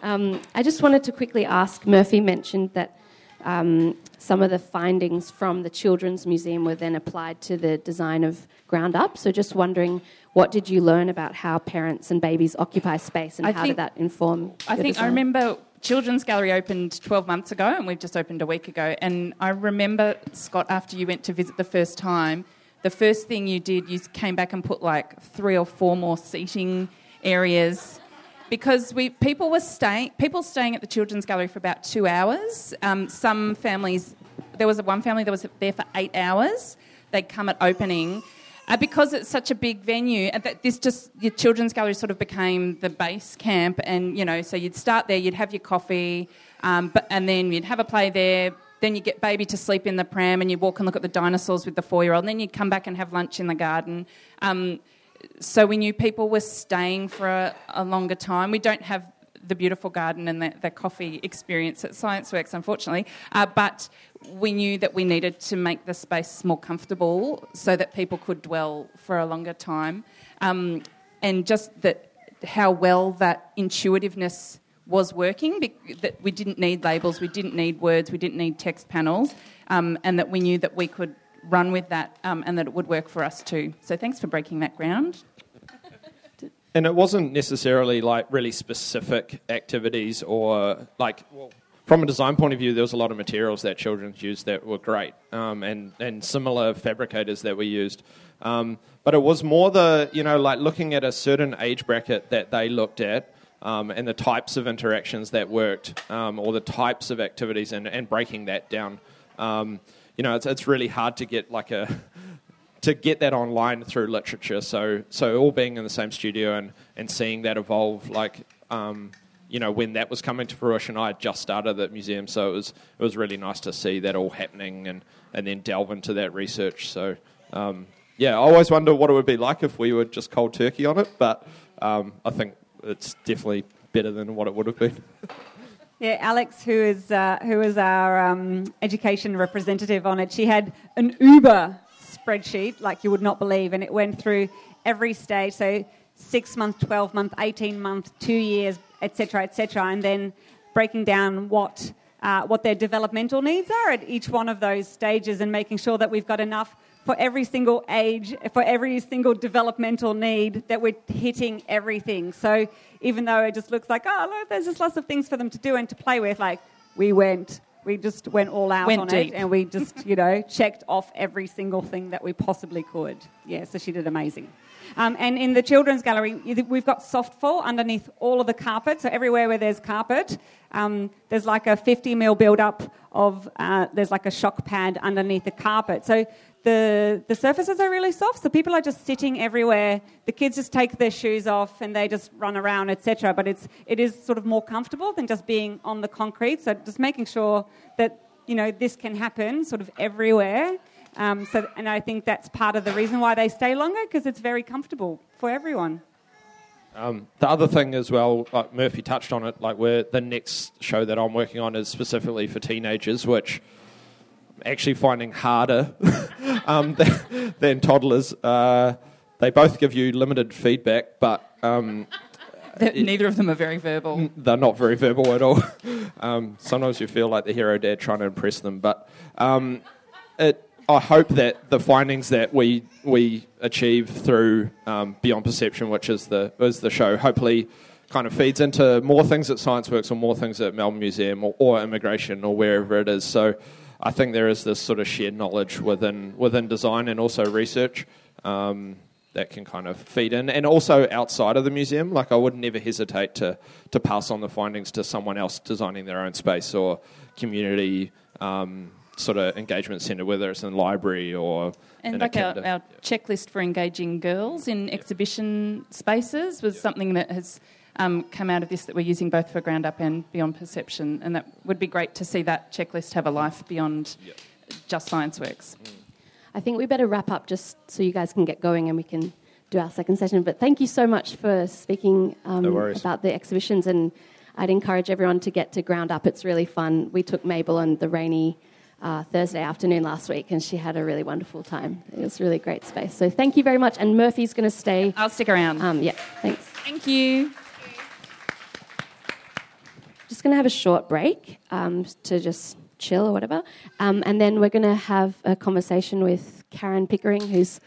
um, I just wanted to quickly ask Murphy mentioned that um, some of the findings from the Children's Museum were then applied to the design of Ground Up. So just wondering, what did you learn about how parents and babies occupy space and I how think, did that inform? I think design? I remember Children's Gallery opened 12 months ago and we've just opened a week ago. And I remember, Scott, after you went to visit the first time, the first thing you did, you came back and put like three or four more seating areas because we people were staying people staying at the children's gallery for about two hours. Um, some families, there was one family that was there for eight hours. They'd come at opening. Uh, because it's such a big venue, and that this just your children's gallery sort of became the base camp, and you know, so you'd start there, you'd have your coffee, um, but, and then you'd have a play there. Then you get baby to sleep in the pram, and you walk and look at the dinosaurs with the four-year-old. And then you'd come back and have lunch in the garden. Um, so we knew people were staying for a, a longer time. We don't have the beautiful garden and the, the coffee experience at ScienceWorks, unfortunately, uh, but we knew that we needed to make the space more comfortable so that people could dwell for a longer time. Um, and just that how well that intuitiveness was working, that we didn't need labels, we didn't need words, we didn't need text panels, um, and that we knew that we could run with that um, and that it would work for us too. So thanks for breaking that ground. And it wasn't necessarily like really specific activities or like, well, from a design point of view, there was a lot of materials that children used that were great um, and, and similar fabricators that we used. Um, but it was more the, you know, like looking at a certain age bracket that they looked at um, and the types of interactions that worked um, or the types of activities and, and breaking that down. You know, it's, it's really hard to get like a to get that online through literature. So so all being in the same studio and, and seeing that evolve, like um, you know, when that was coming to fruition, I had just started at museum, so it was it was really nice to see that all happening and and then delve into that research. So. Um, yeah, I always wonder what it would be like if we were just cold turkey on it, but um, I think it's definitely better than what it would have been. Yeah, Alex, who is uh, who is our um, education representative on it, she had an Uber spreadsheet like you would not believe, and it went through every stage. So six month, twelve month, eighteen month, two years, etc., etc., and then breaking down what uh, what their developmental needs are at each one of those stages, and making sure that we've got enough for every single age, for every single developmental need, that we're hitting everything. So even though it just looks like, oh, look, there's just lots of things for them to do and to play with, like we went, we just went all out went on deep. it and we just, you know, checked off every single thing that we possibly could. Yeah, so she did amazing. Um, and in the children's gallery, we've got soft fall underneath all of the carpet. So everywhere where there's carpet, um, there's like a 50 mil build up of, uh, there's like a shock pad underneath the carpet. So the, the surfaces are really soft, so people are just sitting everywhere. The kids just take their shoes off and they just run around, etc. But it's, it is sort of more comfortable than just being on the concrete. So just making sure that you know this can happen sort of everywhere. Um, so, and I think that's part of the reason why they stay longer because it's very comfortable for everyone. Um, the other thing as well, like Murphy touched on it, like where the next show that I'm working on is specifically for teenagers, which I'm actually finding harder um, than, than toddlers. Uh, they both give you limited feedback, but um, That Neither of them are very verbal. they're not very verbal at all. um, sometimes you feel like the hero dad trying to impress them, but um, it, I hope that the findings that we we achieve through um, Beyond Perception, which is the is the show, hopefully kind of feeds into more things at ScienceWorks or more things at Melbourne Museum or, or immigration or wherever it is. So I think there is this sort of shared knowledge within within design and also research. Um, that can kind of feed in, and also outside of the museum. Like I would never hesitate to to pass on the findings to someone else designing their own space or community um, sort of engagement centre, whether it's in the library or And like our, our checklist for engaging girls in exhibition spaces was something that has um, come out of this that we're using both for Ground Up and Beyond Perception. And that would be great to see that checklist have a life beyond just Science Works. I think we better wrap up just so you guys can get going and we can do our second session. But thank you so much for speaking um, No about the exhibitions, and I'd encourage everyone to get to Ground Up. It's really fun. We took Mabel on the rainy uh, Thursday afternoon last week, and she had a really wonderful time. It was a really great space. So thank you very much. And Murphy's going to stay. I'll stick around. Um, yeah, thanks. Thank you. Going to have a short break um, to just chill or whatever. Um, and then we're going to have a conversation with Karen Pickering, who's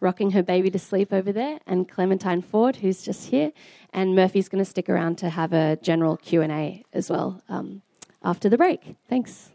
rocking her baby to sleep over there, and Clementine Ford, who's just here. And Murphy's going to stick around to have a general Q&A as well um, after the break. Thanks.